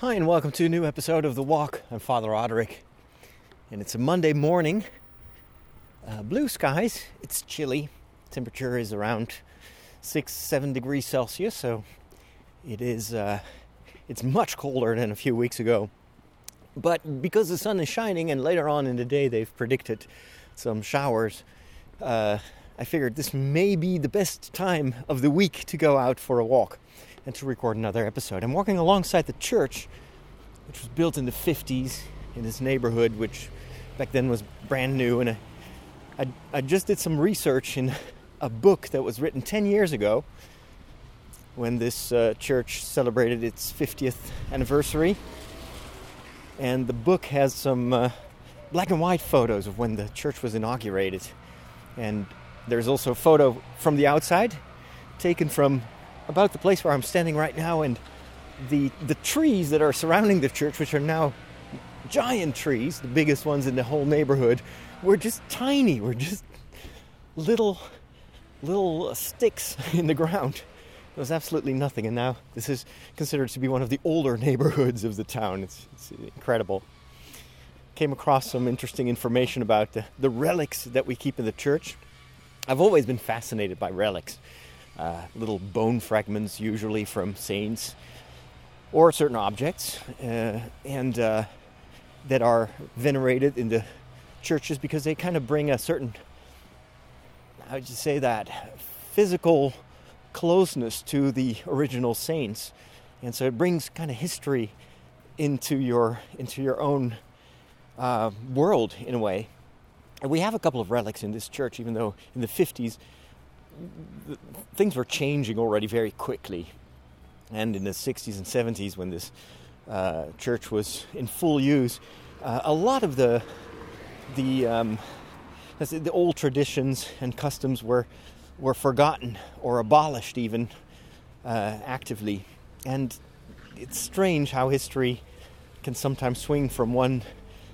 Hi, and welcome to a new episode of The Walk. I'm Father Roderick, and it's a Monday morning. Uh, blue skies, it's chilly. Temperature is around six, seven degrees Celsius, so it is. Uh, it's much colder than a few weeks ago. But because the sun is shining, and later on in the day they've predicted some showers, uh, I figured this may be the best time of the week to go out for a walk and to record another episode. I'm walking alongside the church, which was built in the 50s in this neighborhood, which back then was brand new. And I, I, I just did some research in a book that was written 10 years ago when this uh, church celebrated its 50th anniversary. And the book has some uh, black and white photos of when the church was inaugurated. And there's also a photo from the outside taken from about the place where I'm standing right now and the the trees that are surrounding the church which are now giant trees, the biggest ones in the whole neighborhood, were just tiny, were just little little sticks in the ground. It was absolutely nothing, and now this is considered to be one of the older neighborhoods of the town. It's, it's incredible. Came across some interesting information about the, the relics that we keep in the church. I've always been fascinated by relics, uh, little bone fragments, usually from saints or certain objects, uh, and uh, that are venerated in the churches because they kind of bring a certain, how would you say that, physical closeness to the original saints, and so it brings kind of history into your into your own uh, world in a way. And we have a couple of relics in this church, even though in the 50s things were changing already very quickly. And in the 60s and 70s, when this uh, church was in full use, uh, a lot of the the um, the old traditions and customs were were forgotten or abolished even uh, actively. And it's strange how history can sometimes swing from one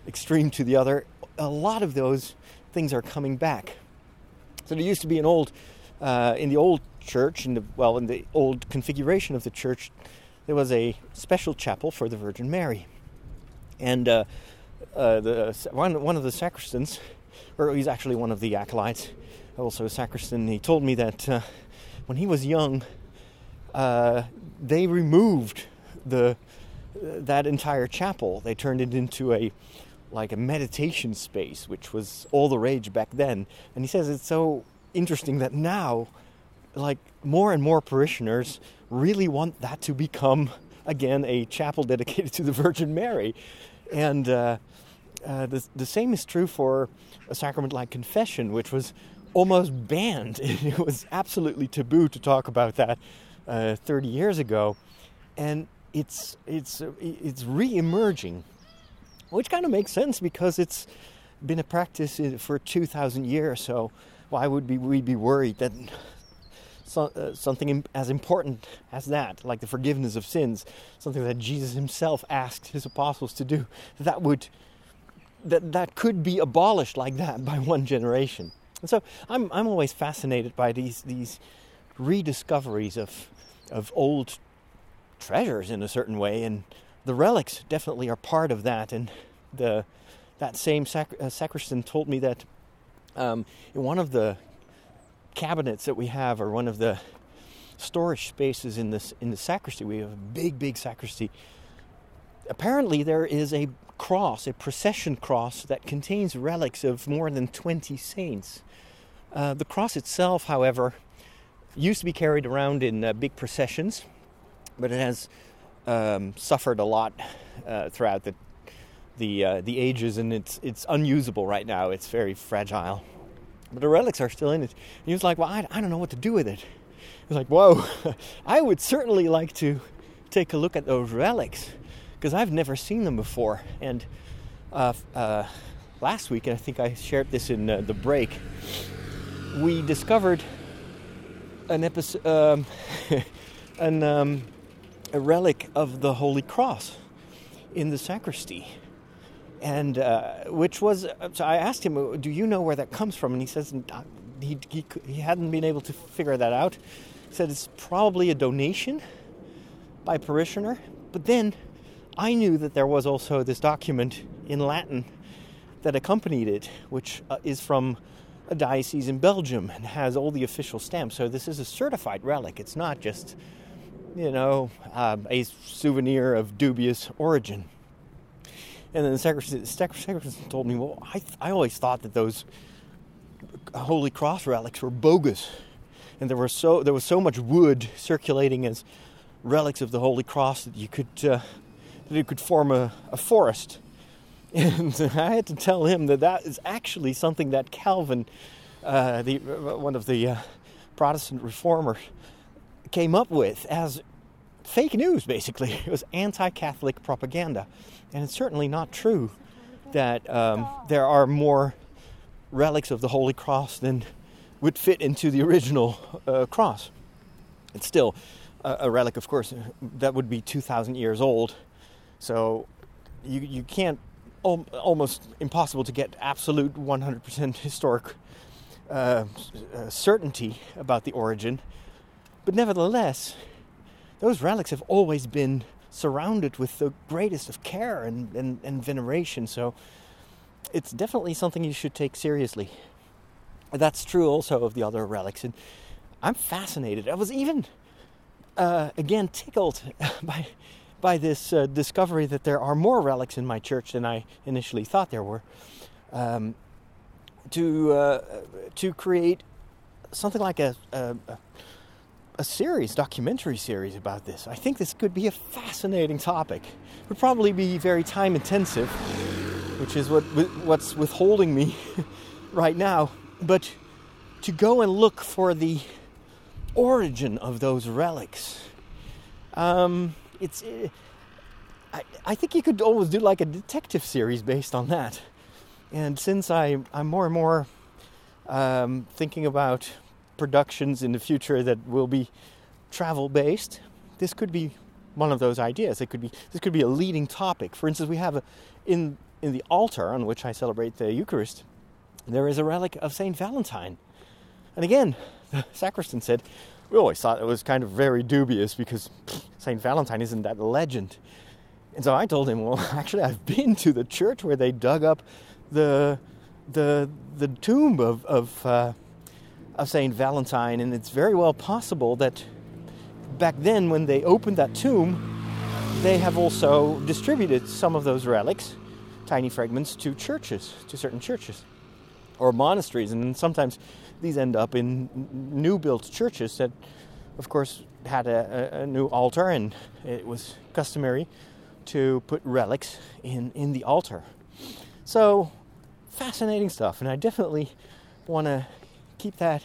extreme to the other a lot of those things are coming back. So there used to be an old, uh, in the old church, in the well, in the old configuration of the church, there was a special chapel for the Virgin Mary, and uh, uh, the one one of the sacristans, or he's actually one of the acolytes, also a sacristan. He told me that uh, when he was young, uh, they removed the that entire chapel. They turned it into a like a meditation space, which was all the rage back then. And he says it's so interesting that now, like more and more parishioners really want that to become again a chapel dedicated to the Virgin Mary, and uh, uh, the the same is true for a sacrament like confession, which was almost banned. It was absolutely taboo to talk about that uh, 30 years ago, and it's it's it's re-emerging which kind of makes sense because it's been a practice for 2,000 years. So why would we be worried that so, uh, something as important as that, like the forgiveness of sins, something that Jesus Himself asked His apostles to do, that would that that could be abolished like that by one generation? And so I'm I'm always fascinated by these these rediscoveries of of old treasures in a certain way and the relics definitely are part of that. And the that same sac- uh, sacristan told me that um, in one of the cabinets that we have, or one of the storage spaces in this in the sacristy, we have a big, big sacristy. Apparently, there is a cross, a procession cross that contains relics of more than 20 saints. Uh, the cross itself, however, used to be carried around in uh, big processions, but it has um, suffered a lot uh, throughout the the uh, the ages, and it's it's unusable right now. It's very fragile, but the relics are still in it. And he was like, "Well, I, I don't know what to do with it." He was like, "Whoa, I would certainly like to take a look at those relics because I've never seen them before." And uh, uh last week, and I think I shared this in uh, the break, we discovered an episode, um, an um, a relic of the Holy Cross in the sacristy. And uh, which was, so I asked him, Do you know where that comes from? And he says he, he, he hadn't been able to figure that out. He said it's probably a donation by parishioner. But then I knew that there was also this document in Latin that accompanied it, which uh, is from a diocese in Belgium and has all the official stamps. So this is a certified relic. It's not just, you know, um, a souvenir of dubious origin. And then the secretary, secretary told me, well, I, I always thought that those Holy Cross relics were bogus, and there were so there was so much wood circulating as relics of the Holy Cross that you could uh, that it could form a, a forest. And I had to tell him that that is actually something that Calvin, uh, the one of the uh, Protestant reformers, came up with as fake news. Basically, it was anti-Catholic propaganda, and it's certainly not true that um, there are more relics of the Holy Cross than would fit into the original uh, cross. It's still a, a, relic, of course, that would be 2,000 years old. So you, you can't, al- almost impossible to get absolute 100% historic uh, uh, certainty about the origin. But nevertheless, those relics have always been surrounded with the greatest of care and, and, and veneration. So it's definitely something you should take seriously. That's true also of the other relics. And I'm fascinated. I was even, uh, again, tickled by, by this uh, discovery that there are more relics in my church than I initially thought there were. Um, to, uh, to create something like a, a, a series, documentary series about this. I think this could be a fascinating topic. It would probably be very time intensive which is what what's withholding me right now. But to go and look for the origin of those relics, um, it's. Uh, I, I think you could always do like a detective series based on that. And since I, I'm more and more um, thinking about productions in the future that will be travel based, this could be one of those ideas. It could be this could be a leading topic. For instance, we have a, in in the altar on which I celebrate the Eucharist, there is a relic of Saint Valentine. And again, the sacristan said, we always thought it was kind of very dubious because Saint Valentine isn't that legend. And so I told him, well, actually, I've been to the church where they dug up the the the tomb of of, uh, of Saint Valentine, and it's very well possible that back then, when they opened that tomb, they have also distributed some of those relics tiny fragments to churches, to certain churches or monasteries. And sometimes these end up in new built churches that, of course, had a, a, new altar, and it was customary to put relics in, in the altar. So, fascinating stuff, and I definitely want to keep that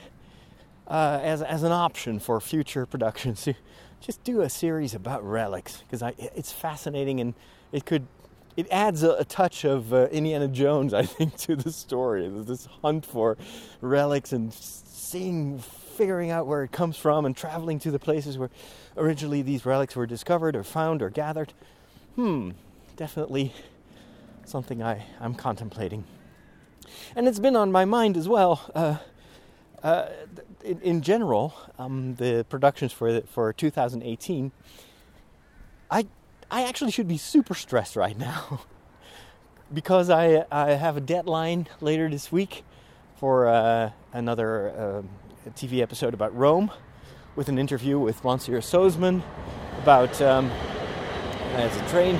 uh, as, as an option for future productions. Just do a series about relics because it's fascinating and it could it adds a, a touch of uh, Indiana Jones, I think, to the story. This hunt for relics and seeing, figuring out where it comes from, and traveling to the places where originally these relics were discovered or found or gathered. Hmm, definitely something I, I'm contemplating. And it's been on my mind as well. Uh, uh, in, in, general, um, the productions for the, for 2018, I I actually should be super stressed right now because I, I have a deadline later this week for uh, another uh, TV episode about Rome with an interview with Monsieur Soseman about um, as a train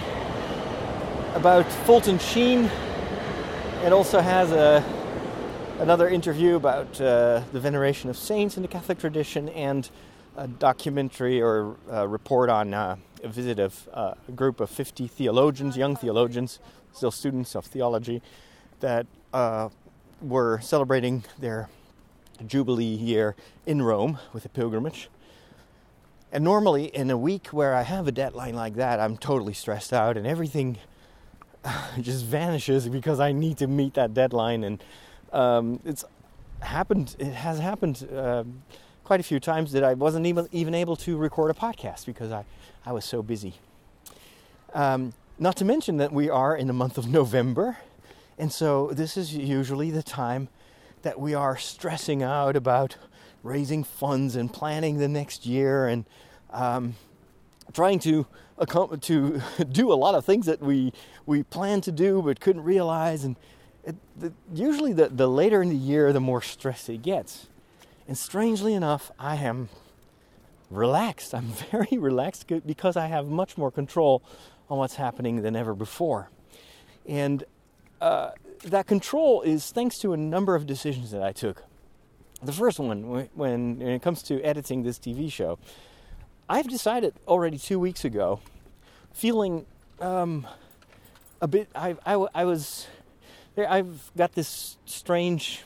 about Fulton Sheen. It also has a another interview about uh, the veneration of saints in the Catholic tradition and a documentary or a report on uh, a visit of uh, a group of 50 theologians, young theologians, still students of theology, that uh, were celebrating their Jubilee year in Rome with a pilgrimage. And normally, in a week where I have a deadline like that, I'm totally stressed out and everything just vanishes because I need to meet that deadline. And um, it's happened, it has happened. Um, quite a few times that I wasn't even, even able to record a podcast because I, I was so busy. Um, not to mention that we are in the month of November, and so this is usually the time that we are stressing out about raising funds and planning the next year and um, trying to to do a lot of things that we we planned to do but couldn't realize and it, the, usually the, the later in the year the more stressed it gets and strangely enough i am relaxed i'm very relaxed because i have much more control on what's happening than ever before and uh, that control is thanks to a number of decisions that i took the first one when, when it comes to editing this tv show I've decided already two weeks ago, feeling um, a bit. I, I, I was. I've got this strange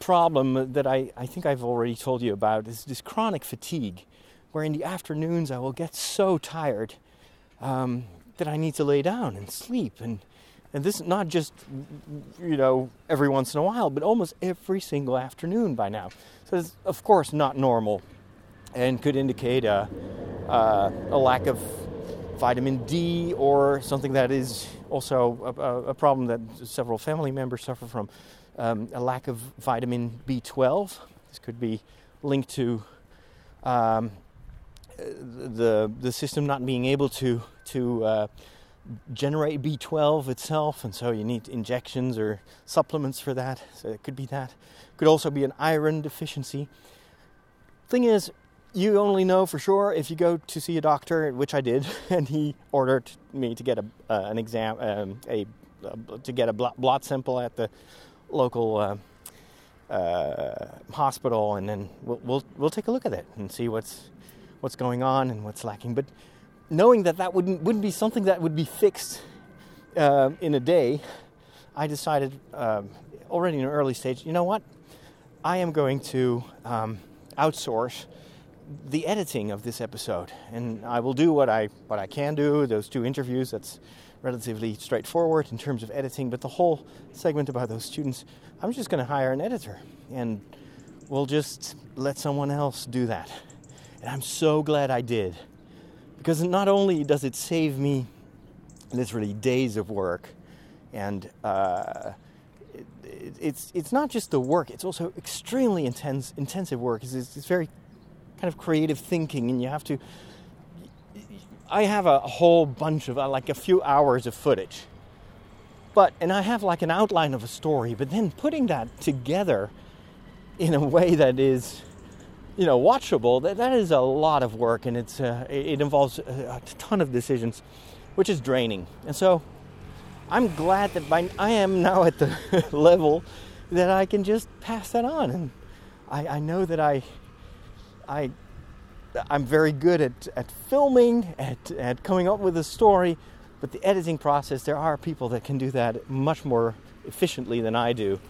problem that I, I think I've already told you about is this chronic fatigue, where in the afternoons I will get so tired um, that I need to lay down and sleep. And, and this is not just, you know, every once in a while, but almost every single afternoon by now. So it's, of course, not normal and could indicate a, a, a lack of vitamin D or something that is also a, a, problem that several family members suffer from um, a lack of vitamin B12. This could be linked to um, the the system not being able to to uh, generate B12 itself, and so you need injections or supplements for that. So it could be that. Could also be an iron deficiency. Thing is, you only know for sure if you go to see a doctor, which I did, and he ordered me to get a uh, an exam, um, a uh, to get a blood sample at the local uh, uh, hospital, and then we'll, we'll we'll take a look at it and see what's what's going on and what's lacking. But knowing that that wouldn't wouldn't be something that would be fixed uh, in a day, I decided um, already in an early stage. You know what? I am going to um, outsource the editing of this episode, and I will do what I what I can do. Those two interviews, that's relatively straightforward in terms of editing, but the whole segment about those students, I'm just going to hire an editor, and we'll just let someone else do that. And I'm so glad I did, because not only does it save me literally days of work, and uh, it's it's not just the work; it's also extremely intense intensive work. It's, it's very kind of creative thinking, and you have to. I have a whole bunch of uh, like a few hours of footage, but and I have like an outline of a story, but then putting that together in a way that is, you know, watchable. That that is a lot of work, and it's uh, it involves a, a ton of decisions, which is draining. And so, I'm glad that by, I am now at the level that I can just pass that on, and I, I know that I I I'm very good at, at filming, at, at coming up with a story, but the editing process, there are people that can do that much more efficiently than I do.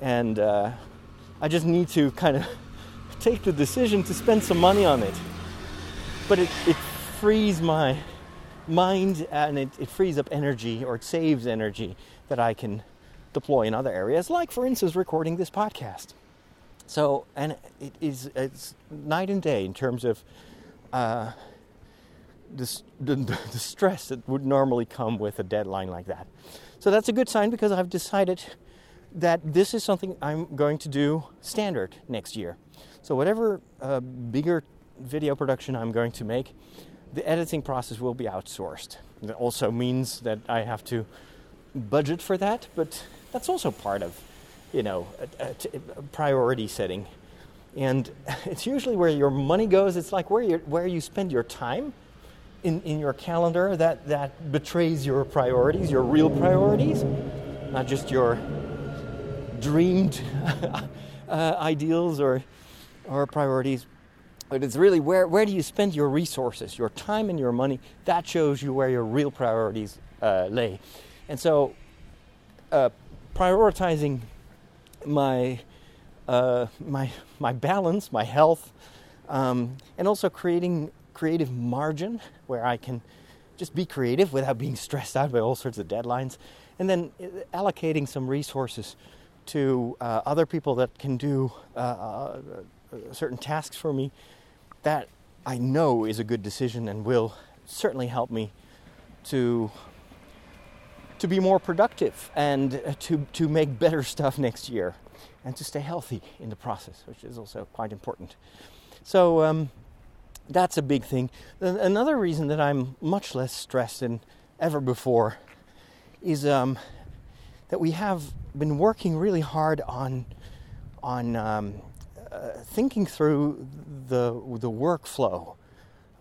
And uh, I just need to kind of take the decision to spend some money on it. But it, it frees my mind and it, it frees up energy or it saves energy that I can deploy in other areas, like, for instance, recording this podcast. So, and it is it's night and day in terms of uh, the, the, the stress that would normally come with a deadline like that. So that's a good sign because I've decided that this is something I'm going to do standard next year. So whatever uh, bigger video production I'm going to make, the editing process will be outsourced. That also means that I have to budget for that, but that's also part of you know, a, a, a priority setting. And it's usually where your money goes. It's like where you where you spend your time in, in your calendar that, that betrays your priorities, your real priorities, not just your dreamed uh, ideals or, or priorities. But it's really where, where do you spend your resources, your time and your money? That shows you where your real priorities uh, lay. And so, uh, prioritizing my uh, my my balance, my health, um, and also creating creative margin where I can just be creative without being stressed out by all sorts of deadlines, and then uh, allocating some resources to uh, other people that can do uh, uh, certain tasks for me. That I know is a good decision and will certainly help me to to be more productive and to, to make better stuff next year and to stay healthy in the process, which is also quite important. So, um, that's a big thing. Another reason that I'm much less stressed than ever before is um, that we have been working really hard on on um, uh, thinking through the the workflow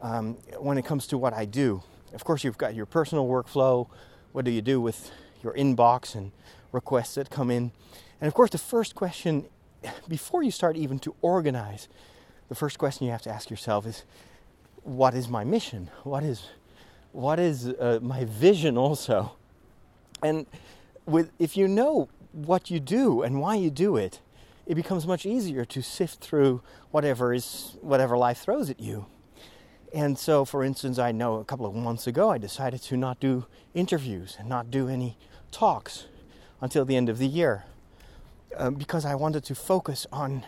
um, when it comes to what I do. Of course, you've got your personal workflow. What do you do with your inbox and requests that come in? And of course, the first question before you start even to organize, the first question you have to ask yourself is, what is my mission? What is what is uh, my vision also? And with if you know what you do and why you do it, it becomes much easier to sift through whatever is whatever life throws at you. And so, for instance, I know a couple of months ago I decided to not do interviews and not do any talks until the end of the year uh, because I wanted to focus on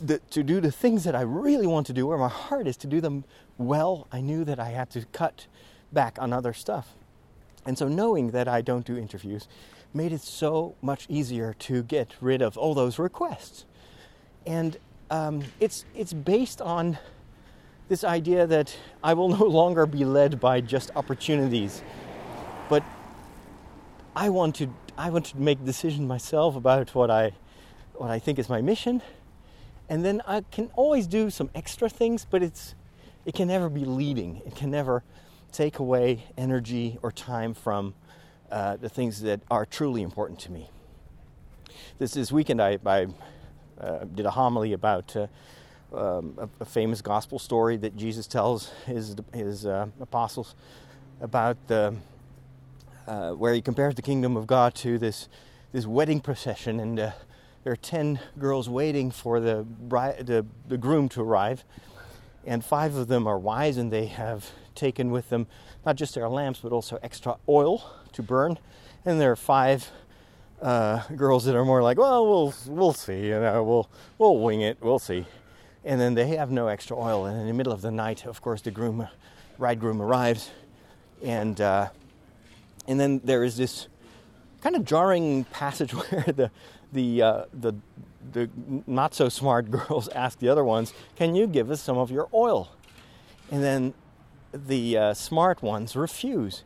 the, to do the things that I really want to do, where my heart is, to do them well. I knew that I had to cut back on other stuff. And so, knowing that I don't do interviews made it so much easier to get rid of all those requests. And um, it's, it's based on this idea that I will no longer be led by just opportunities, but I want to, I want to make decisions myself about what I, what I think is my mission. And then I can always do some extra things, but it's, it can never be leading. It can never take away energy or time from uh, the things that are truly important to me. This, this weekend, I, I uh, did a homily about uh, um, a, a, famous gospel story that Jesus tells his, his uh, apostles about the, uh, where he compares the kingdom of God to this, this wedding procession. And uh, there are 10 girls waiting for the, bride, the, the groom to arrive. And five of them are wise and they have taken with them not just their lamps, but also extra oil to burn. And there are five uh, girls that are more like, well, we'll we'll see, you know, we'll we'll wing it, we'll see. And then they have no extra oil. And in the middle of the night, of course, the groom, bridegroom arrives, and uh, and then there is this kind of jarring passage where the the uh, the the not so smart girls ask the other ones, "Can you give us some of your oil?" And then the uh, smart ones refuse,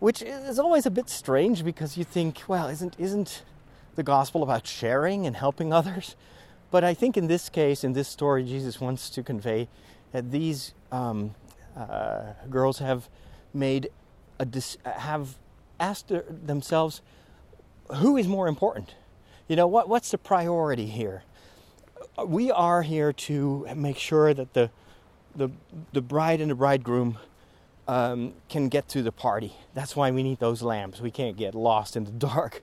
which is always a bit strange because you think, well, isn't isn't the gospel about sharing and helping others? But I think in this case, in this story, Jesus wants to convey that these um, uh, girls have made a dis- have asked themselves, who is more important? You know, what what's the priority here? We are here to make sure that the the, the bride and the bridegroom um, can get to the party. That's why we need those lamps. We can't get lost in the dark.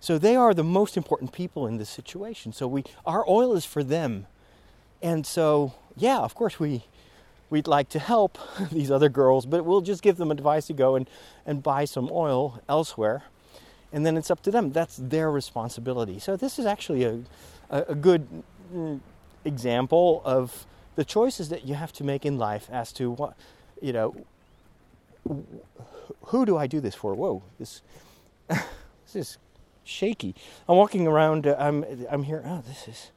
So they are the most important people in this situation. So we, our oil is for them. And so, yeah, of course, we, we'd like to help these other girls, but we'll just give them advice to go and, and buy some oil elsewhere. And then it's up to them. That's their responsibility. So this is actually a, a, good mm, example of the choices that you have to make in life as to what, you know, who do I do this for? Whoa, this, this is shaky. I'm walking around. Uh, I'm I'm here. Oh, this is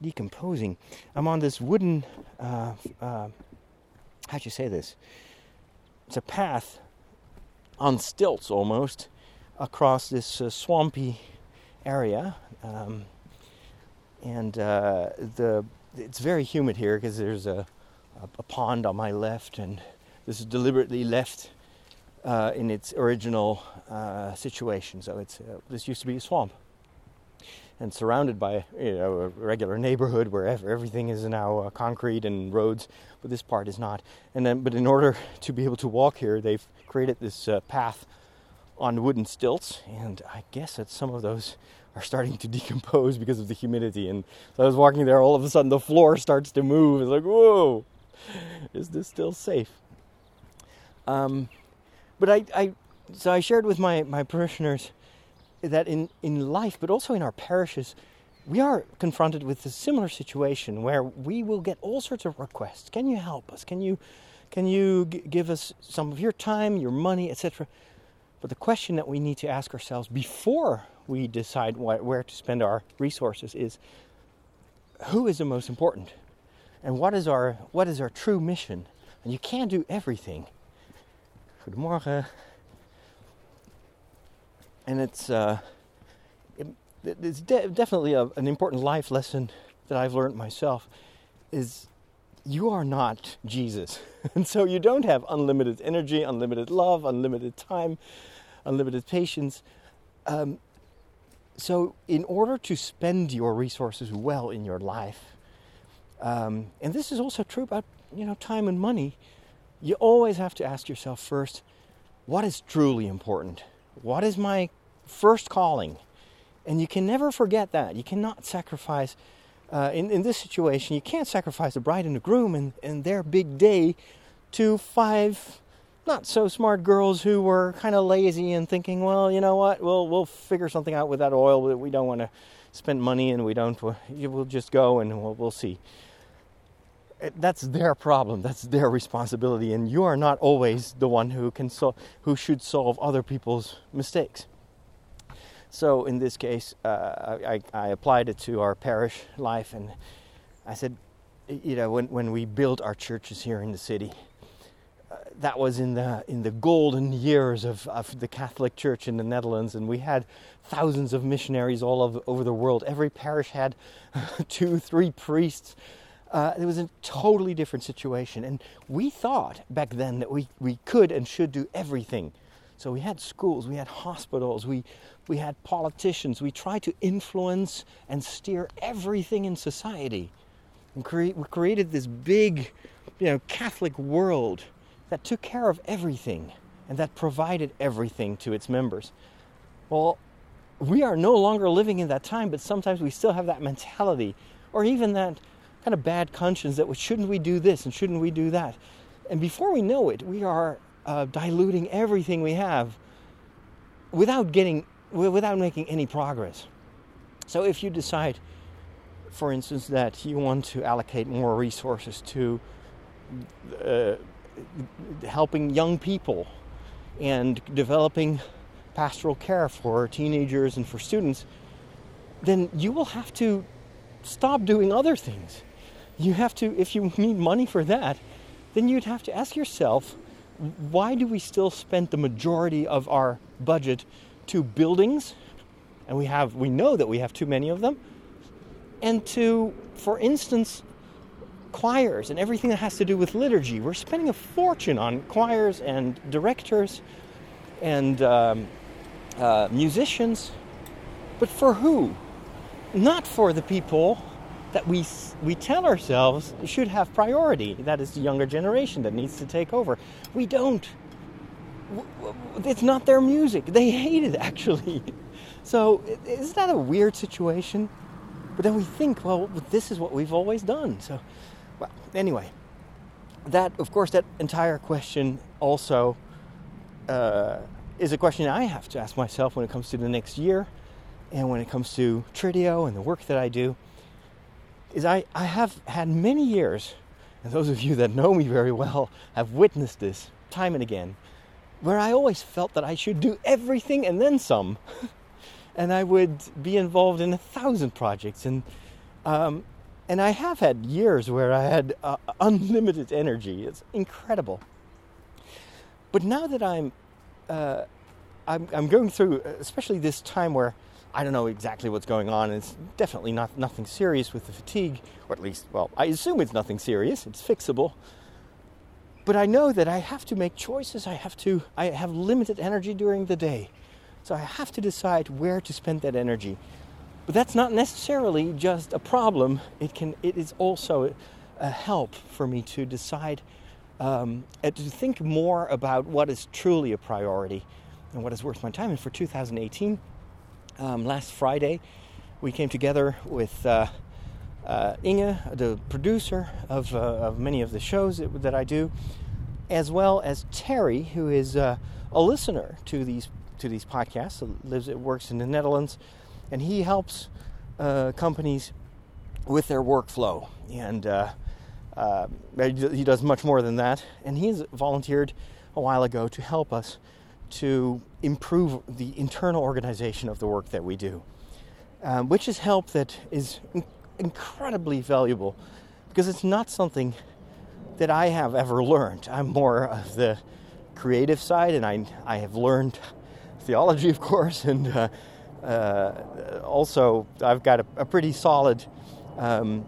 decomposing. I'm on this wooden. Uh, uh, how'd you say this? It's a path on stilts almost across this uh, swampy area, um, and uh, the it's very humid here because there's a, a, a, pond on my left, and this is deliberately left uh, in its original uh, situation. So it's uh, this used to be a swamp, and surrounded by you know a regular neighborhood where everything is now uh, concrete and roads, but this part is not. And then, but in order to be able to walk here, they've created this uh, path on wooden stilts, and I guess that some of those are starting to decompose because of the humidity. And so I was walking there, all of a sudden the floor starts to move. It's like, whoa, is this still safe? Um, but I, I, so I shared with my, my parishioners that in, in life, but also in our parishes, we are confronted with a similar situation where we will get all sorts of requests. Can you help us? Can you, can you g- give us some of your time, your money, etc.? But the question that we need to ask ourselves before we decide where to spend our resources is who is the most important? and what is our what is our true mission. And you can't do everything. Goedemorgen. And it's uh, it, it's de- definitely a, an important life lesson that I've learned myself. Is you are not Jesus. And so you don't have unlimited energy, unlimited love, unlimited time, unlimited patience. Um, so, in order to spend your resources well in your life, um, and this is also true about you know time and money, you always have to ask yourself first, what is truly important? What is my first calling? And you can never forget that. You cannot sacrifice uh, in, in this situation, you can't sacrifice the bride and the groom and, and their big day to five not so smart girls who were kind of lazy and thinking, well, you know what, we'll, we'll figure something out with that oil. We don't want to spend money and we don't, we'll just go and we'll, we'll see. That's their problem. That's their responsibility. And you are not always the one who, can sol- who should solve other people's mistakes. So in this case, uh, I, I, applied it to our parish life, and I said, you know, when, when we built our churches here in the city, uh, that was in the in the golden years of, of the Catholic Church in the Netherlands, and we had thousands of missionaries all over, over the world. Every parish had two, three priests. Uh, it was a totally different situation, and we thought back then that we, we could and should do everything. So we had schools, we had hospitals, we we had politicians. We tried to influence and steer everything in society. And we created this big, you know, Catholic world that took care of everything and that provided everything to its members. Well, we are no longer living in that time, but sometimes we still have that mentality or even that kind of bad conscience that well, shouldn't we do this and shouldn't we do that? And before we know it, we are uh, diluting everything we have without getting without making any progress. So if you decide, for instance, that you want to allocate more resources to uh, helping young people and developing pastoral care for teenagers and for students, then you will have to stop doing other things. You have to, if you need money for that, then you'd have to ask yourself, why do we still spend the majority of our budget to buildings, and we have we know that we have too many of them, and to, for instance, choirs and everything that has to do with liturgy. We're spending a fortune on choirs and directors and um, uh, musicians, but for who? Not for the people that we we tell ourselves should have priority. That is the younger generation that needs to take over. We don't it's not their music. They hate it actually. So isn't that a weird situation? But then we think, well, this is what we've always done. So, well, anyway, that of course that entire question also uh, is a question I have to ask myself when it comes to the next year, and when it comes to Trideo and the work that I do. Is I, I have had many years, and those of you that know me very well have witnessed this time and again where I always felt that I should do everything and then some. and I would be involved in a thousand projects. And, um, and I have had years where I had uh, unlimited energy. It's incredible. But now that I'm, uh, I'm, I'm going through, especially this time where I don't know exactly what's going on. It's definitely not nothing serious with the fatigue, or at least, well, I assume it's nothing serious. It's fixable. But I know that I have to make choices. I have to I have limited energy during the day. So I have to decide where to spend that energy. But that's not necessarily just a problem. It can it is also a help for me to decide um, to think more about what is truly a priority and what is worth my time. And for 2018, um, last Friday, we came together with uh, uh, Inge, the producer of, uh, of many of the shows that, that, I do, as well as Terry, who is uh, a listener to these to these podcasts. lives, works in the Netherlands, and he helps uh, companies with their workflow. And uh, he does much more than that. And he's volunteered a while ago to help us to improve the internal organization of the work that we do, um, which is help that is incredibly valuable because it's not something that I have ever learned. I'm more of the creative side, and I, I have learned theology, of course, and uh, uh, also I've got a, a pretty solid um,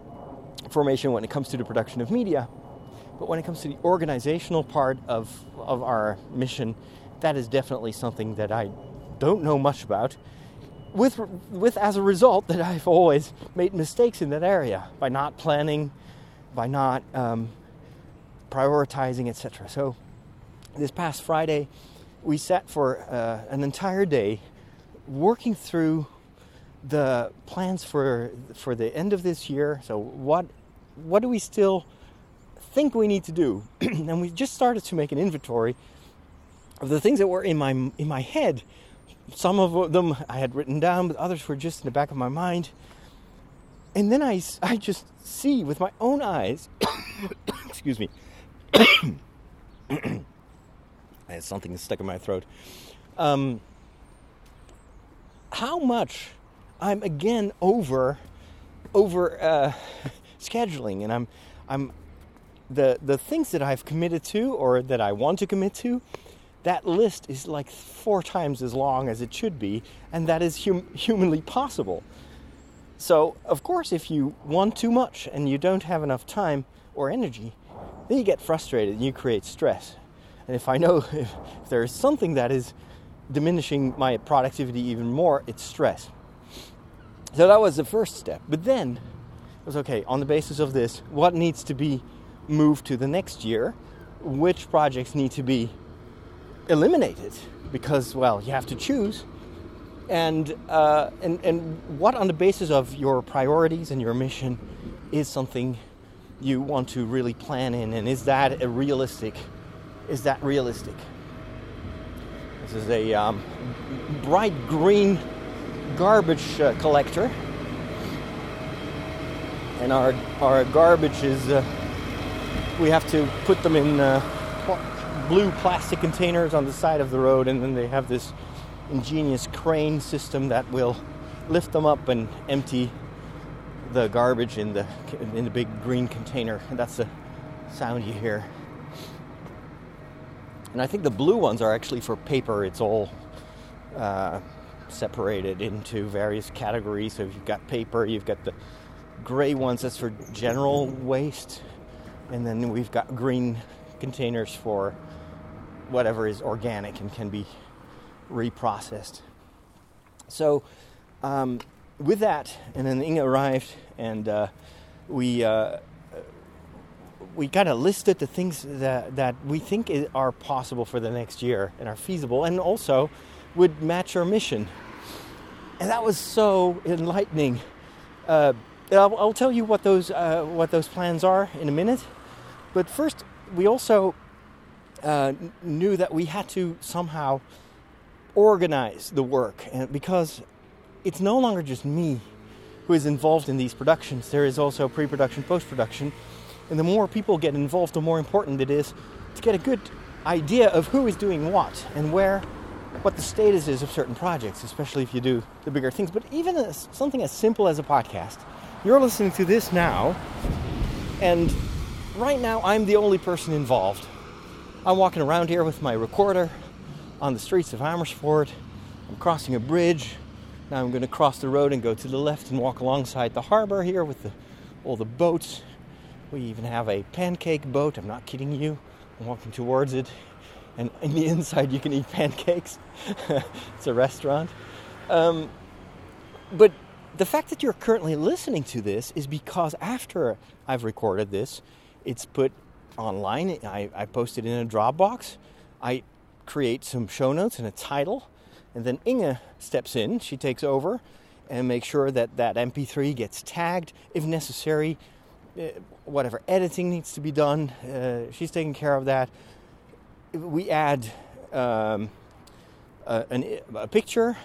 formation when it comes to the production of media. But when it comes to the organizational part of, of our mission, that is definitely something that I don't know much about. With, with as a result that I've always made mistakes in that area by not planning, by not um, prioritizing, etc. So this past Friday, we sat for uh, an entire day working through the plans for for the end of this year. So what what do we still think we need to do? and we just started to make an inventory of the things that were in my in my head. Some of them I had written down, but others were just in the back of my mind. And then I, I just see with my own eyes, excuse me, I had something stuck in my throat. Um, how much I'm again over over uh, scheduling, and I'm I'm the the things that I've committed to or that I want to commit to. That list is like four times as long as it should be, and that is hum- humanly possible. So, of course, if you want too much and you don't have enough time or energy, then you get frustrated and you create stress. And if I know if there is something that is diminishing my productivity even more, it's stress. So that was the first step. But then it was okay, on the basis of this, what needs to be moved to the next year? Which projects need to be eliminated? Because, well, you have to choose. And, uh, and, and what, on the basis of your priorities and your mission, is something you want to really plan in? And is that a realistic? Is that realistic? This is a um, bright green garbage uh, collector. And our, our garbage is, uh, we have to put them in uh, blue plastic containers on the side of the road, and then they have this ingenious crane system that will lift them up and empty the garbage in the in the big green container. And that's the sound you hear. And I think the blue ones are actually for paper. It's all uh, separated into various categories. So if you've got paper, you've got the gray ones that's for general waste, and then we've got green containers for whatever is organic and can be reprocessed. So, um, with that, and then Inge arrived, and uh, we uh, we kind of listed the things that that we think are possible for the next year and are feasible, and also would match our mission. And that was so enlightening. Uh, I'll, I'll, tell you what those uh, what those plans are in a minute, but first we also uh, knew that we had to somehow organize the work, and because it's no longer just me who is involved in these productions. There is also pre-production, post-production, and the more people get involved, the more important it is to get a good idea of who is doing what and where, what the status is of certain projects, especially if you do the bigger things. But even as, something as simple as a podcast, you're listening to this now, and right now I'm the only person involved. I'm walking around here with my recorder on the streets of Amersfoort. I'm crossing a bridge. Now I'm going to cross the road and go to the left and walk alongside the harbor here with the, all the boats. We even have a pancake boat. I'm not kidding you. I'm walking towards it. And in the inside, you can eat pancakes. it's a restaurant. Um, but the fact that you're currently listening to this is because after I've recorded this, it's put online. I, I it in a Dropbox. I create some show notes and a title and then Inge steps in, she takes over and makes sure that that MP3 gets tagged if necessary. Uh, whatever editing needs to be done, uh, she's taking care of that. We add um, a, an, a picture,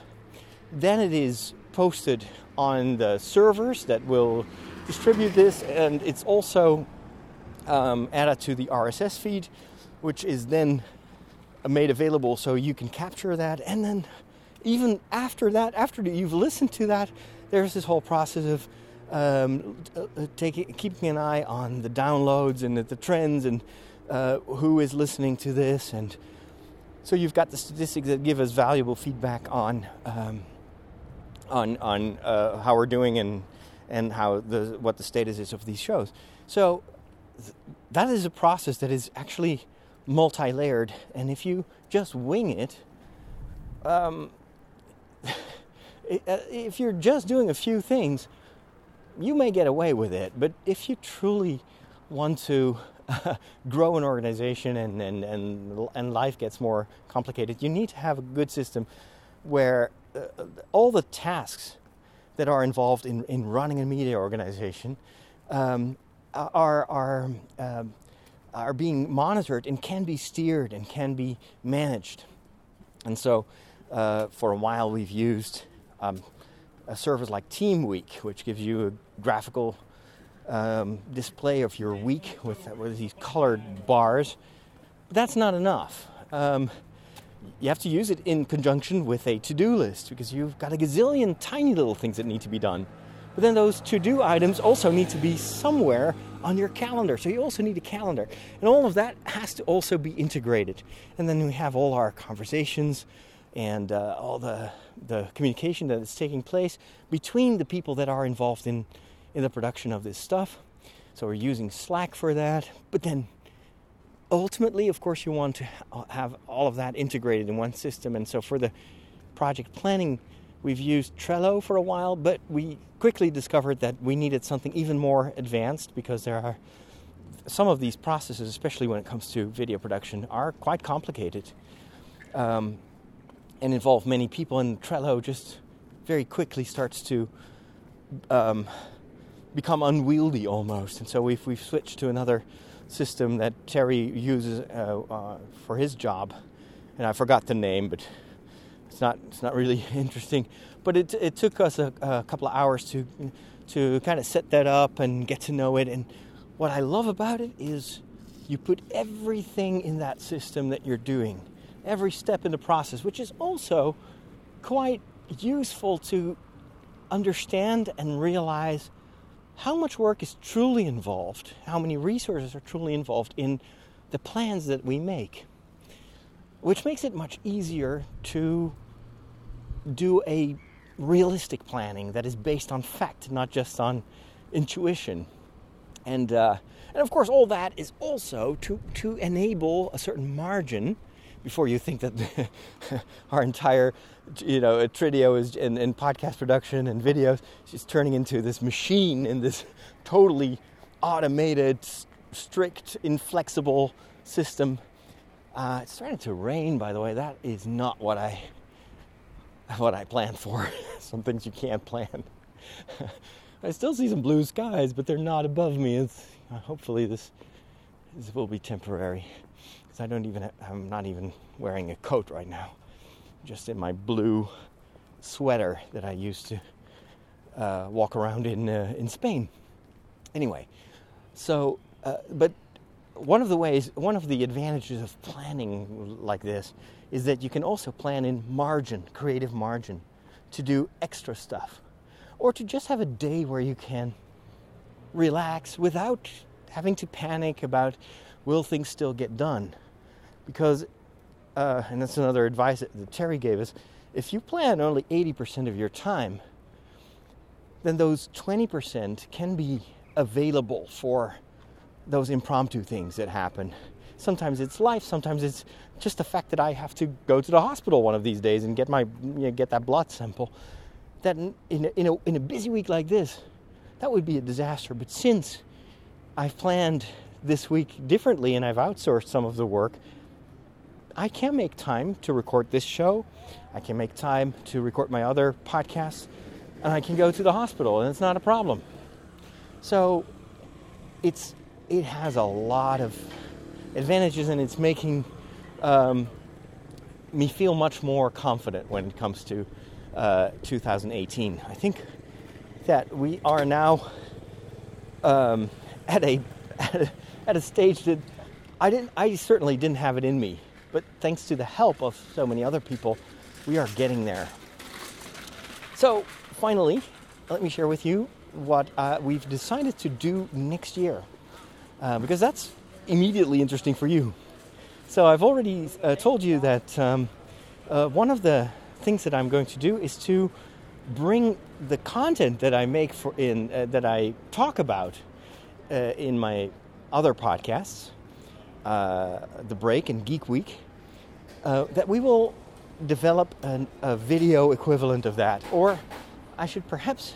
then it is posted on the servers that will distribute this, and it's also um, added to the RSS feed, which is then made available so you can capture that. And then, even after that, after you've listened to that, there's this whole process of um, taking, keeping an eye on the downloads and the, the trends and uh, who is listening to this. And so you've got the statistics that give us valuable feedback on um, on on uh, how we're doing and and how the what the status is of these shows. So that is a process that is actually multi-layered, and if you just wing it, um, uh, if you're just doing a few things, you may get away with it. But if you truly want to grow an organization and, and, and, and life gets more complicated, you need to have a good system where uh, all the tasks that are involved in, in running a media organization um, are, are, um, are being monitored and can be steered and can be managed. And so, uh, for a while, we've used um, a service like Teamweek, which gives you a graphical um, display of your week with, with these colored bars. But that's not enough. Um, you have to use it in conjunction with a to do list because you've got a gazillion tiny little things that need to be done. But then those to do items also need to be somewhere on your calendar. So you also need a calendar. And all of that has to also be integrated. And then we have all our conversations and uh, all the, the communication that is taking place between the people that are involved in, in the production of this stuff. So we're using Slack for that. But then ultimately, of course, you want to have all of that integrated in one system. And so for the project planning, we've used Trello for a while, but we quickly discovered that we needed something even more advanced because there are some of these processes, especially when it comes to video production, are quite complicated um, and involve many people. And Trello just very quickly starts to um, become unwieldy almost. And so we've, we've switched to another system that Terry uses uh, uh, for his job, and I forgot the name, but it's not it's not really interesting. But it it took us a, a couple of hours to to kind of set that up and get to know it. And what I love about it is you put everything in that system that you're doing, every step in the process, which is also quite useful to understand and realize how much work is truly involved, how many resources are truly involved in the plans that we make, which makes it much easier to do a realistic planning that is based on fact, not just on intuition. And, uh, and of course, all that is also to, to enable a certain margin before you think that our entire you know Trideo is in, in podcast production and videos. Is turning into this machine in this totally automated strict inflexible system. Uh, it's starting to rain by the way. That is not what i what i planned for. Some things you can't plan. I still see some blue skies but they're not above me. It's uh, hopefully this this will be temporary because I don't even, I'm not even wearing a coat right now, just in my blue sweater that I used to uh, walk around in uh, in Spain. Anyway, so uh, but one of the ways, one of the advantages of planning like this is that you can also plan in margin, creative margin, to do extra stuff, or to just have a day where you can relax without having to panic about will things still get done because, uh, and that's another advice that Terry gave us if you plan only 80% of your time, then those 20% can be available for those impromptu things that happen. Sometimes it's life, sometimes it's just the fact that I have to go to the hospital one of these days and get my you know, get that blood sample. That in, in, a, in, a, in a busy week like this, that would be a disaster. But since I've planned this week differently and I've outsourced some of the work, I can make time to record this show. I can make time to record my other podcasts, and I can go to the hospital, and it's not a problem. So, it's it has a lot of advantages, and it's making um, me feel much more confident when it comes to uh, 2018. I think that we are now um, at a at a stage that I didn't. I certainly didn't have it in me but thanks to the help of so many other people, we are getting there. So, finally, let me share with you what uh, we've decided to do next year, uh, because that's immediately interesting for you. So I've already uh, told you that um, uh, one of the things that I'm going to do is to bring the content that I make for in uh, that I talk about uh, in my other podcasts, uh, The Break and Geek Week, uh, that we will develop an, a video equivalent of that, or I should perhaps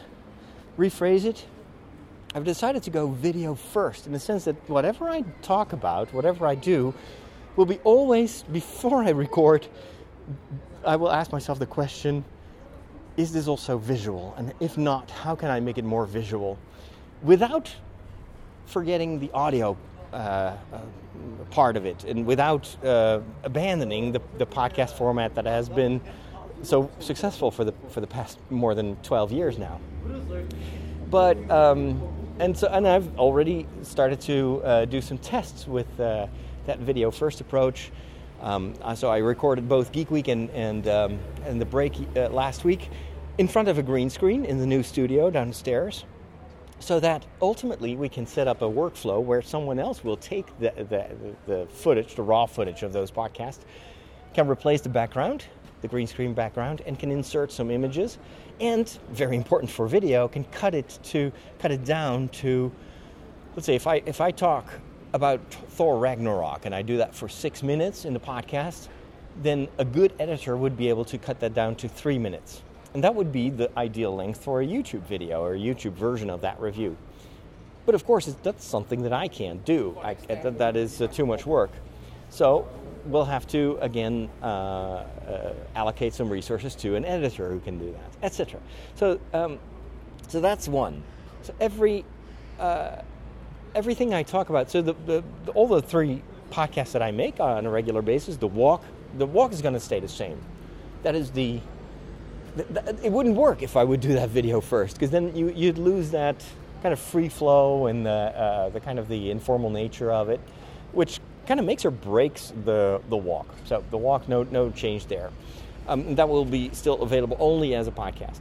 rephrase it. I've decided to go video first in the sense that whatever I talk about, whatever I do, will be always before I record. I will ask myself the question is this also visual? And if not, how can I make it more visual without forgetting the audio uh, uh, part of it and without uh, abandoning the, the podcast format that has been so successful for the for the past more than 12 years now. But um, and so and I've already started to uh, do some tests with uh, that video first approach. Um, so I recorded both Geek Week and and, um, and the break uh, last week in front of a green screen in the new studio downstairs, so that ultimately we can set up a workflow where someone else will take the the, the footage, the raw footage of those podcasts, can replace the background, the green screen background, and can insert some images, and very important for video, can cut it to cut it down to, let's say if I if I talk about Thor Ragnarok, and I do that for six minutes in the podcast, then a good editor would be able to cut that down to three minutes. And that would be the ideal length for a YouTube video or a YouTube version of that review. But of course, that's something that I can't do. I, that is uh, too much work. So we'll have to, again, uh, uh, allocate some resources to an editor who can do that, etc. So, um, so that's one. So every uh, everything I talk about, so the, the, the, all the three podcasts that I make on a regular basis, the walk, the walk is going to stay the same. That is the, it wouldn't work if I would do that video first, because then you, you'd lose that kind of free flow and the, uh, the kind of the informal nature of it, which kind of makes or breaks the, the walk. So the walk, no, no change there. Um, that will be still available only as a podcast.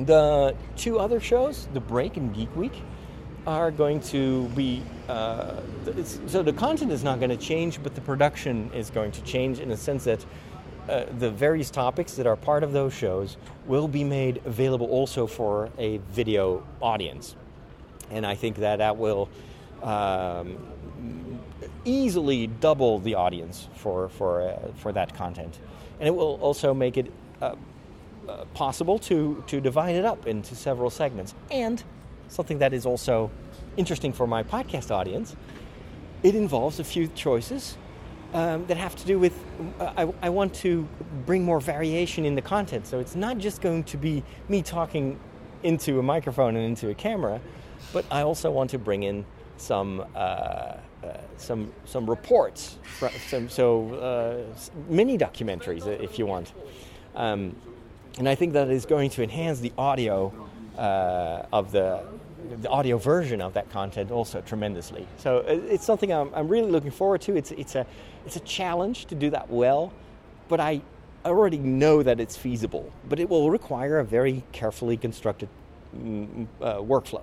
The two other shows, The Break and Geek Week, are going to be uh, so the content is not going to change, but the production is going to change in the sense that uh, the various topics that are part of those shows will be made available also for a video audience, and I think that that will um, easily double the audience for for uh, for that content, and it will also make it. Uh, uh, possible to, to divide it up into several segments and something that is also interesting for my podcast audience, it involves a few choices um, that have to do with uh, I, I, want to bring more variation in the content. So it's not just going to be me talking into a microphone and into a camera, but I also want to bring in some uh, some some reports, some so uh, mini documentaries if you want. Um, and I think that is going to enhance the audio uh, of the the audio version of that content also tremendously. So it's something I'm, I'm, really looking forward to. It's it's a it's a challenge to do that well, but I already know that it's feasible. But it will require a very carefully constructed mm, uh, workflow.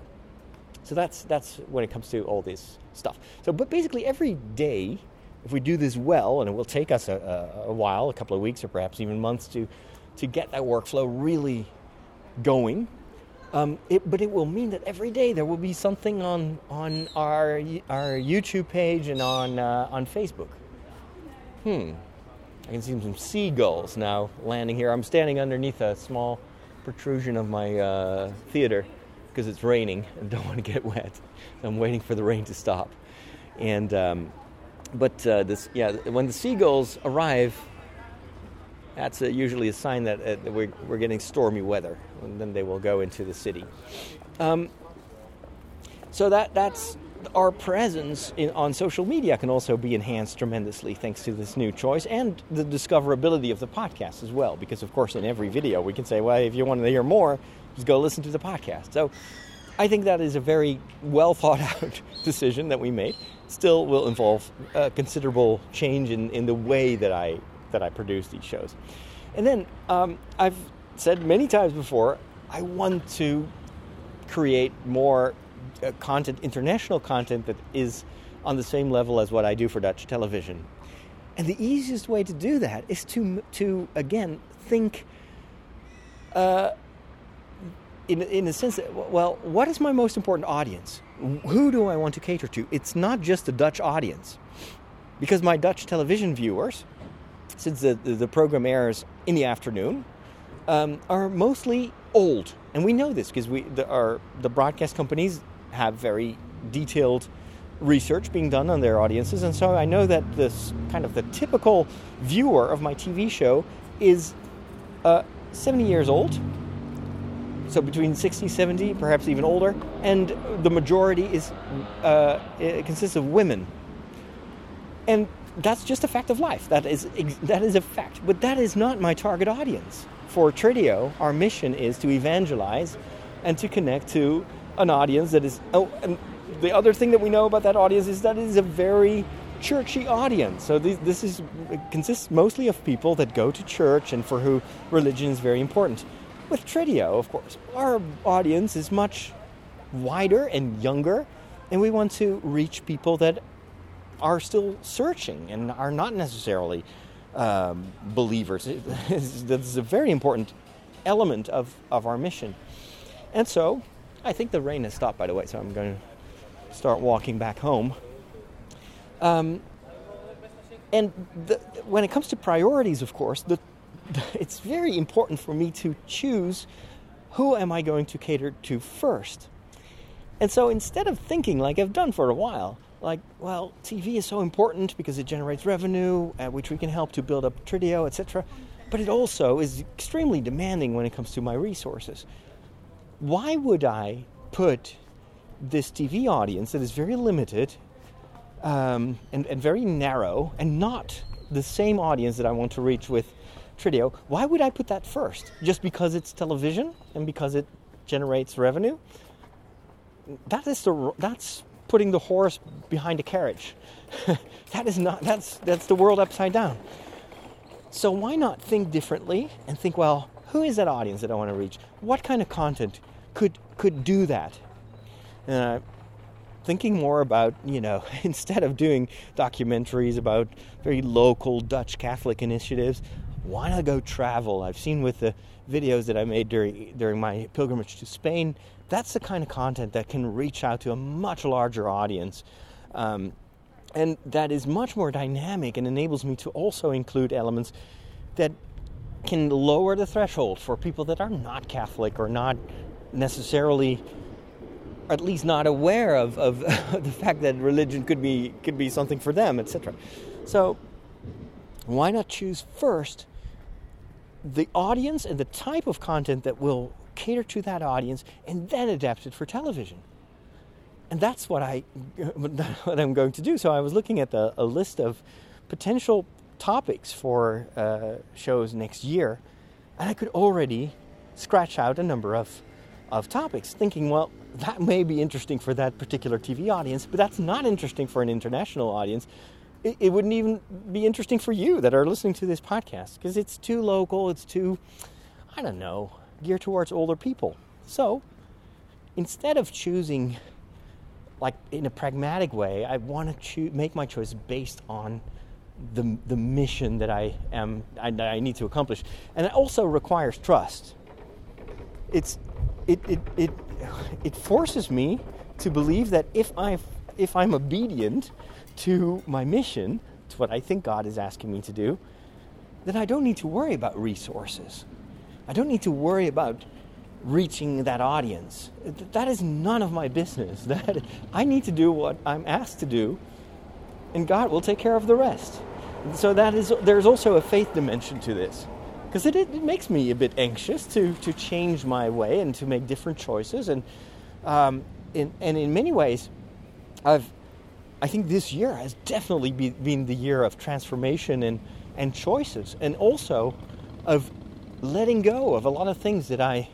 So that's that's when it comes to all this stuff. So, but basically every day, if we do this well, and it will take us a, a, a while, a couple of weeks or perhaps even months to to get that workflow really going um, it, but it will mean that every day there will be something on on our our YouTube page and on uh, on Facebook. Hmm. I can see some seagulls now landing here. I'm standing underneath a small protrusion of my uh, theater because it's raining and don't want to get wet. I'm waiting for the rain to stop. And um, but uh, this yeah, when the seagulls arrive, that's a, usually a sign that uh, we're, we're, getting stormy weather, and then they will go into the city. Um, so that that's our presence in, on social media can also be enhanced tremendously thanks to this new choice and the discoverability of the podcast as well. Because of course, in every video we can say, well, if you want to hear more, just go listen to the podcast. So I think that is a very well thought out decision that we made. Still will involve a considerable change in, in the way that I that I produce these shows. And then um, I've said many times before, I want to create more uh, content, international content that is on the same level as what I do for Dutch television. And the easiest way to do that is to to again think. Uh, in, in a sense, that, well, what is my most important audience? Who do I want to cater to? It's not just the Dutch audience, because my Dutch television viewers, since the, the, the program airs in the afternoon, um, are mostly old, and we know this because we the, our the broadcast companies have very detailed research being done on their audiences, and so I know that this kind of the typical viewer of my TV show is uh, 70 years old, so between 60, 70, perhaps even older, and the majority is uh, consists of women, and that's just a fact of life. That is that is a fact, but that is not my target audience. For Trideo, our mission is to evangelize and to connect to an audience that is. Oh, and the other thing that we know about that audience is that it is a very churchy audience. So this, this is consists mostly of people that go to church and for who religion is very important. With Trideo, of course, our audience is much wider and younger, and we want to reach people that are still searching and are not necessarily um, believers. That's a very important element of, of our mission. And so, I think the rain has stopped, by the way, so I'm going to start walking back home. Um, and the, when it comes to priorities, of course, the, it's very important for me to choose who am I going to cater to first. And so instead of thinking like I've done for a while, like, well, TV is so important because it generates revenue, uh, which we can help to build up Trideo, etc. But it also is extremely demanding when it comes to my resources. Why would I put this TV audience that is very limited um, and, and very narrow and not the same audience that I want to reach with Why would I put that first? Just because it's television and because it generates revenue? That is the that's putting the horse behind a carriage. that is not that's that's the world upside down. So why not think differently and think, well, who is that audience that I want to reach? What kind of content could could do that? Uh, thinking more about, you know, instead of doing documentaries about very local Dutch Catholic initiatives, why not go travel? I've seen with the videos that I made during during my pilgrimage to Spain that's the kind of content that can reach out to a much larger audience. Um, and that is much more dynamic and enables me to also include elements that can lower the threshold for people that are not Catholic or not necessarily at least not aware of, of the fact that religion could be could be something for them, etc. So why not choose first the audience and the type of content that will cater to that audience, and then adapt it for television. And that's what I what I'm going to do. So I was looking at the, a list of potential topics for uh, shows next year, and I could already scratch out a number of of topics, thinking, well, that may be interesting for that particular TV audience, but that's not interesting for an international audience. It, it wouldn't even be interesting for you that are listening to this podcast because it's too local. It's too, I don't know, geared towards older people. So instead of choosing like in a pragmatic way, I want to cho- make my choice based on the, the mission that I am I, I need to accomplish, and it also requires trust. It's it, it, it, it forces me to believe that if I if I'm obedient to my mission, to what I think God is asking me to do, then I don't need to worry about resources. I don't need to worry about reaching that audience. That is none of my business. That I need to do what I'm asked to do, and God will take care of the rest. So that is there's also a faith dimension to this, because it, it, makes me a bit anxious to to change my way and to make different choices. And um, in, and in many ways, I've I think this year has definitely be, been the year of transformation and and choices, and also of letting go of a lot of things that I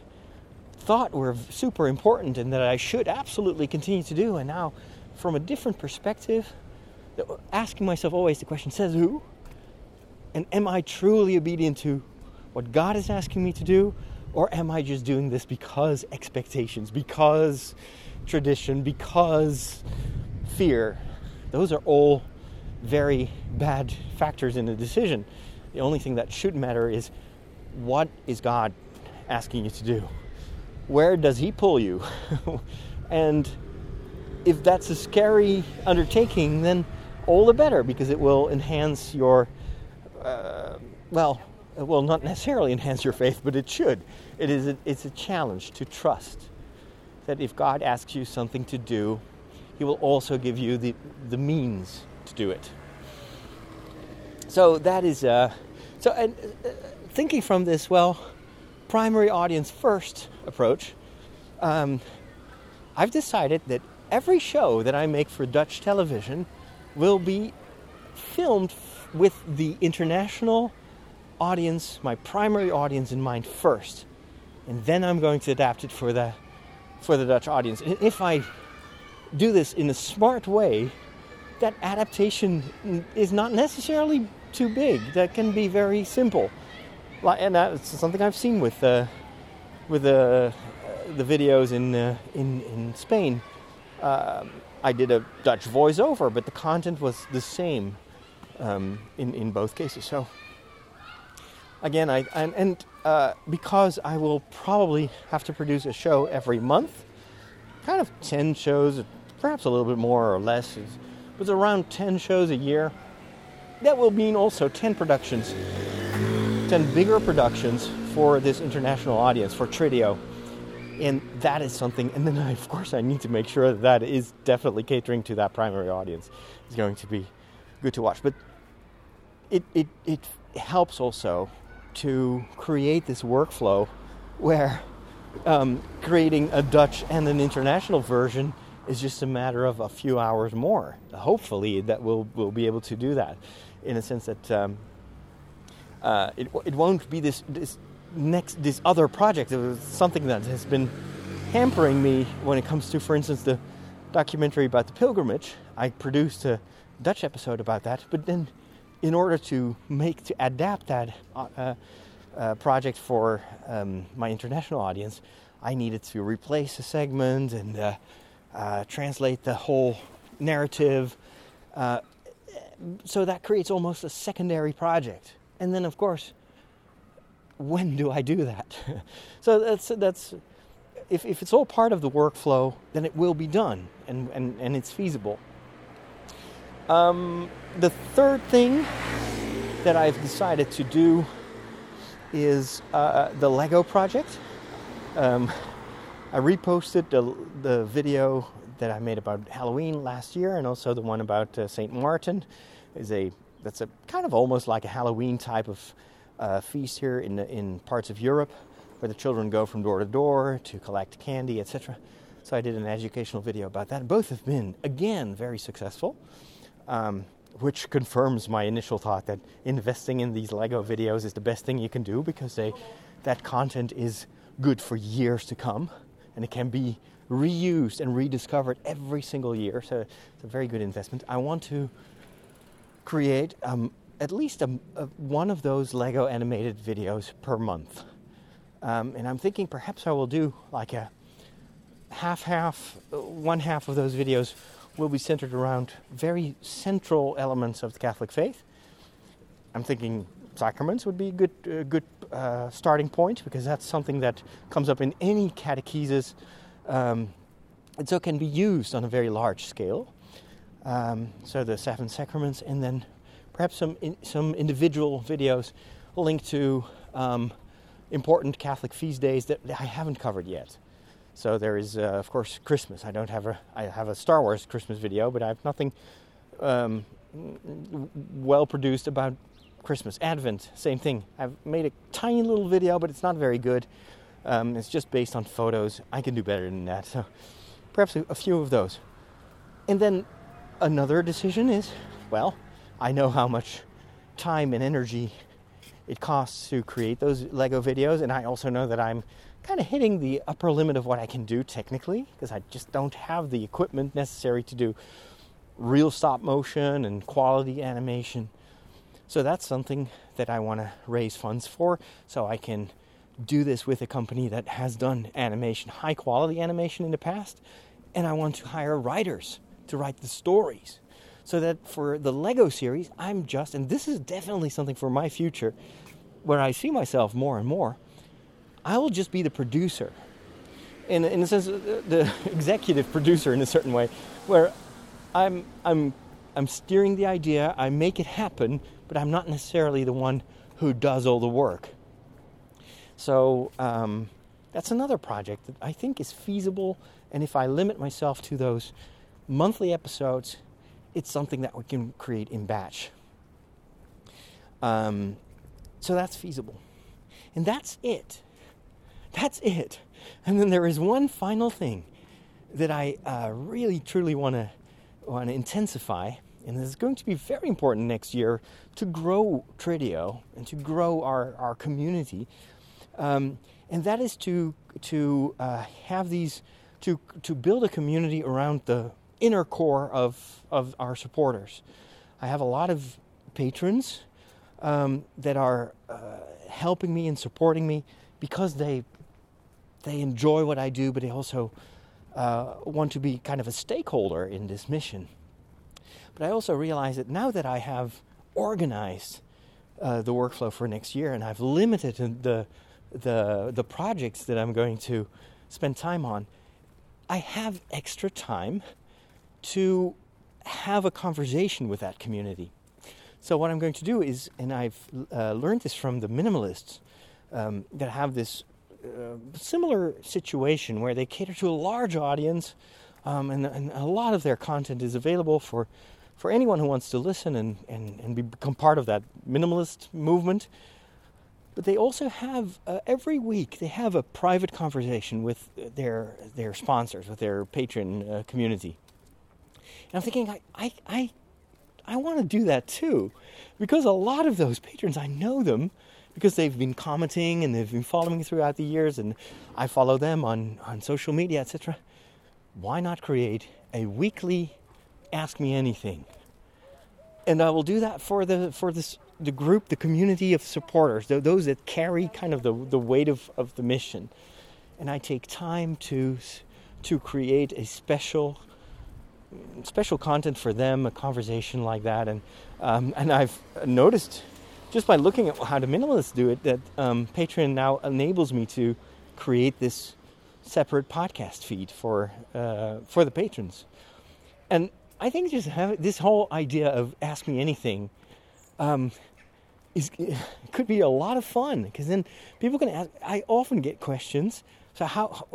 thought were super important and that I should absolutely continue to do. And now, from a different perspective, asking myself always the question says who? And am I truly obedient to what God is asking me to do? Or am I just doing this because expectations, because tradition, because fear? Those are all very bad factors in the decision. The only thing that should matter is what is God asking you to do? Where does He pull you? and if that's a scary undertaking, then all the better because it will enhance your, uh, well, it will not necessarily enhance your faith, but it should. It is a, it's a challenge to trust that if God asks you something to do, He will also give you the, the means to do it. So that is, uh, so and, uh, thinking from this, well, primary audience first approach, um, I've decided that every show that I make for Dutch television will be filmed with the international audience, my primary audience in mind first, and then I'm going to adapt it for the for the Dutch audience. And if I do this in a smart way, that adaptation is not necessarily too big. That can be very simple, and that's something I've seen with uh, with the uh, the videos in uh, in in Spain. Um, I did a Dutch voiceover, but the content was the same um, in in both cases. So again, I and, and uh, because I will probably have to produce a show every month, kind of ten shows, perhaps a little bit more or less. It was around ten shows a year. That will mean also ten productions, ten bigger productions for this international audience for Trideo and that is something and then I, of course i need to make sure that that is definitely catering to that primary audience is going to be good to watch but it, it, it helps also to create this workflow where um, creating a dutch and an international version is just a matter of a few hours more hopefully that we'll, we'll be able to do that in a sense that um, uh, it, it won't be this, this next this other project. It was something that has been hampering me when it comes to, for instance, the documentary about the pilgrimage. I produced a Dutch episode about that, but then in order to make to adapt that uh, uh, project for um, my international audience, I needed to replace a segment and uh, uh translate the whole narrative. Uh, so that creates almost a secondary project. And then, of course, when do I do that? so that's that's if, if it's all part of the workflow, then it will be done and, and, and it's feasible. Um, the third thing that I've decided to do is uh, the Lego project. Um, I reposted the, the video that I made about Halloween last year and also the one about uh, St. Martin. Is a that's a kind of almost like a Halloween type of uh, feast here in, in parts of Europe where the children go from door to door to collect candy, etc. So I did an educational video about that. Both have been, again, very successful, um, which confirms my initial thought that investing in these Lego videos is the best thing you can do because they, that content is good for years to come and it can be reused and rediscovered every single year. So it's a very good investment. I want to create um, at least a, a, one of those Lego animated videos per month. Um, and I'm thinking perhaps I will do like a half half, one half of those videos will be centered around very central elements of the Catholic faith. I'm thinking sacraments would be a good, good uh, starting point because that's something that comes up in any catechesis um, and so can be used on a very large scale. Um, so the seven sacraments, and then perhaps some in, some individual videos linked to um, important Catholic feast days that I haven't covered yet. So there is, uh, of course, Christmas. I don't have a I have a Star Wars Christmas video, but I have nothing um, well produced about Christmas. Advent, same thing. I've made a tiny little video, but it's not very good. Um, it's just based on photos. I can do better than that. So perhaps a, a few of those. And then another decision is, well, I know how much time and energy it costs to create those Lego videos, and I also know that I'm kind of hitting the upper limit of what I can do technically because I just don't have the equipment necessary to do real stop motion and quality animation. So that's something that I want to raise funds for so I can do this with a company that has done animation, high quality animation in the past, and I want to hire writers to write the stories. So that for the Lego series, I'm just, and this is definitely something for my future where I see myself more and more, I will just be the producer. In, in a sense, uh, the executive producer in a certain way, where I'm, I'm, I'm steering the idea, I make it happen, but I'm not necessarily the one who does all the work. So um, that's another project that I think is feasible. And if I limit myself to those monthly episodes, it's something that we can create in batch. Um, so that's feasible. And that's it. That's it. And then there is one final thing that I uh, really truly want to want to intensify, and it's going to be very important next year to grow Trideo and to grow our, our community um, and that is to to uh, have these to to build a community around the inner core of of our supporters. I have a lot of patrons um, that are uh, helping me and supporting me because they they enjoy what I do, but they also uh, want to be kind of a stakeholder in this mission. But I also realize that now that I have organized uh, the workflow for next year and I've limited the the the projects that I'm going to spend time on, I have extra time to have a conversation with that community. So what I'm going to do is, and I've uh, learned this from the minimalists um, that have this uh, similar situation where they cater to a large audience, um, and, and, a lot of their content is available for for anyone who wants to listen and, and, and become part of that minimalist movement but they also have uh, every week they have a private conversation with their their sponsors, with their patron uh, community. And I'm thinking, I I I, I want to do that too, because a lot of those patrons I know them because they've been commenting and they've been following throughout the years, and I follow them on on social media, etc. Why not create a weekly Ask Me Anything? And I will do that for the for this the group, the community of supporters, those that carry kind of the, the weight of, of the mission. And I take time to to create a special special content for them, a conversation like that. And um, and I've noticed just by looking at how the minimalists do it that um, Patreon now enables me to create this separate podcast feed for uh, for the patrons. And I think just have this whole idea of ask me anything um, is could be a lot of fun because then people can ask. I often get questions. So how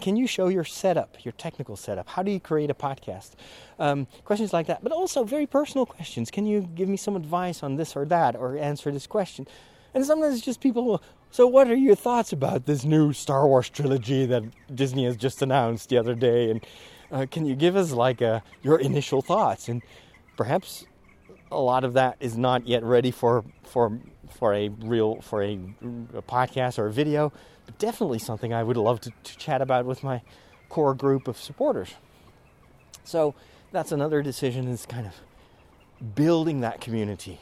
can you show your setup, your technical setup? How do you create a podcast? Um, questions like that, but also very personal questions. Can you give me some advice on this or that, or answer this question? And sometimes it's just people. So, what are your thoughts about this new Star Wars trilogy that Disney has just announced the other day? And uh, can you give us like a, your initial thoughts? And perhaps a lot of that is not yet ready for for for a real for a, a podcast or a video, but definitely something I would love to, to chat about with my core group of supporters. So that's another decision is kind of building that community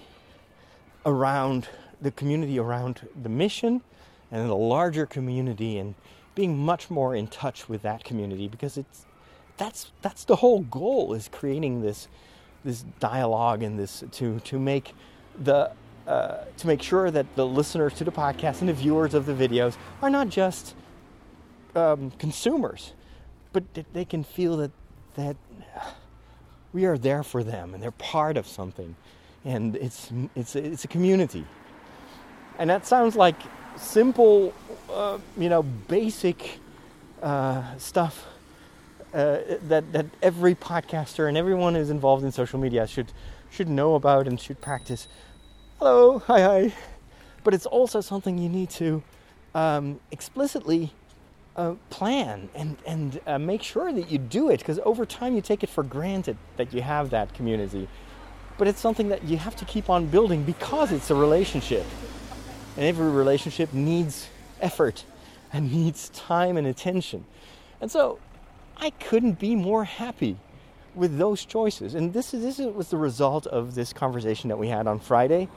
around the community around the mission and the larger community and being much more in touch with that community because it's that's that's the whole goal is creating this this dialogue and this to to make the uh, to make sure that the listeners to the podcast and the viewers of the videos are not just um, consumers, but that they can feel that that we are there for them and they're part of something, and it's it's it's a community. And that sounds like simple, uh, you know, basic uh, stuff uh, that that every podcaster and everyone who's involved in social media should should know about and should practice. Hello, hi, hi. But it's also something you need to um, explicitly uh, plan and and uh, make sure that you do it because over time you take it for granted that you have that community. But it's something that you have to keep on building because it's a relationship, and every relationship needs effort and needs time and attention. And so I couldn't be more happy with those choices. And this, is, this was the result of this conversation that we had on Friday.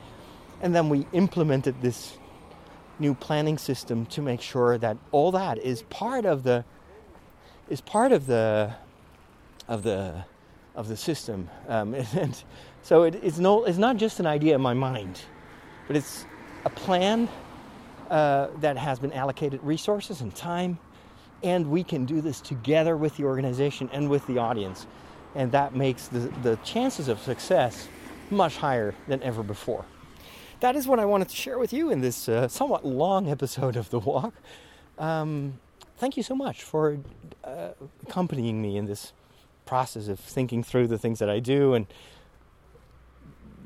And then we implemented this new planning system to make sure that all that is part of the is part of the of the of the system. Um, and so it, it's no it's not just an idea in my mind, but it's a plan uh, that has been allocated resources and time, and we can do this together with the organization and with the audience, and that makes the, the chances of success much higher than ever before. That is what I wanted to share with you in this uh, somewhat long episode of The Walk. Um, thank you so much for uh, accompanying me in this process of thinking through the things that I do and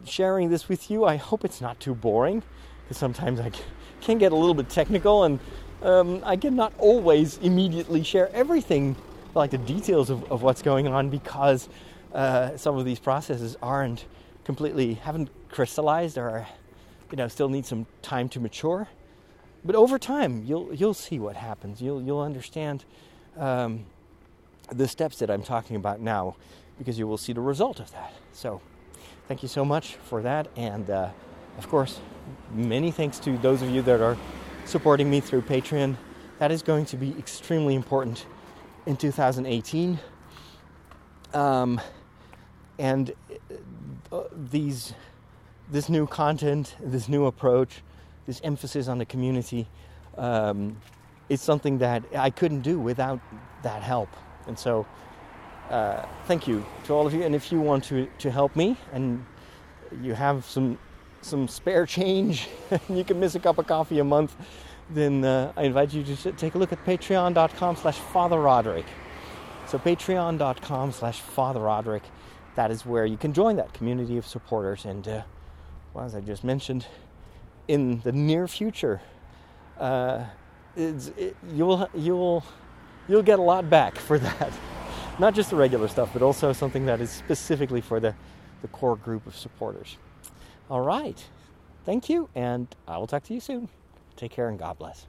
sharing this with you. I hope it's not too boring because sometimes I can get a little bit technical and um, I cannot always immediately share everything, like the details of, of what's going on, because uh, some of these processes aren't completely, haven't crystallized or, you know, still need some time to mature. But over time, you'll you'll see what happens. You'll you'll understand um, the steps that I'm talking about now, because you will see the result of that. So, thank you so much for that, and uh, of course, many thanks to those of you that are supporting me through Patreon. That is going to be extremely important in 2018. Um, and uh, these, this new content, this new approach, this emphasis on the community, um, is something that I couldn't do without that help. And so, uh, thank you to all of you. And if you want to, to help me and you have some some spare change and you can miss a cup of coffee a month, then uh, I invite you to take a look at patreon.com slash Father Roderick. So patreon.com slash Father Roderick. That is where you can join that community of supporters. And uh, well, as I just mentioned, in the near future, uh, it, you'll you'll you'll get a lot back for that. Not just the regular stuff, but also something that is specifically for the, the core group of supporters. All right. Thank you, and I will talk to you soon. Take care and God bless.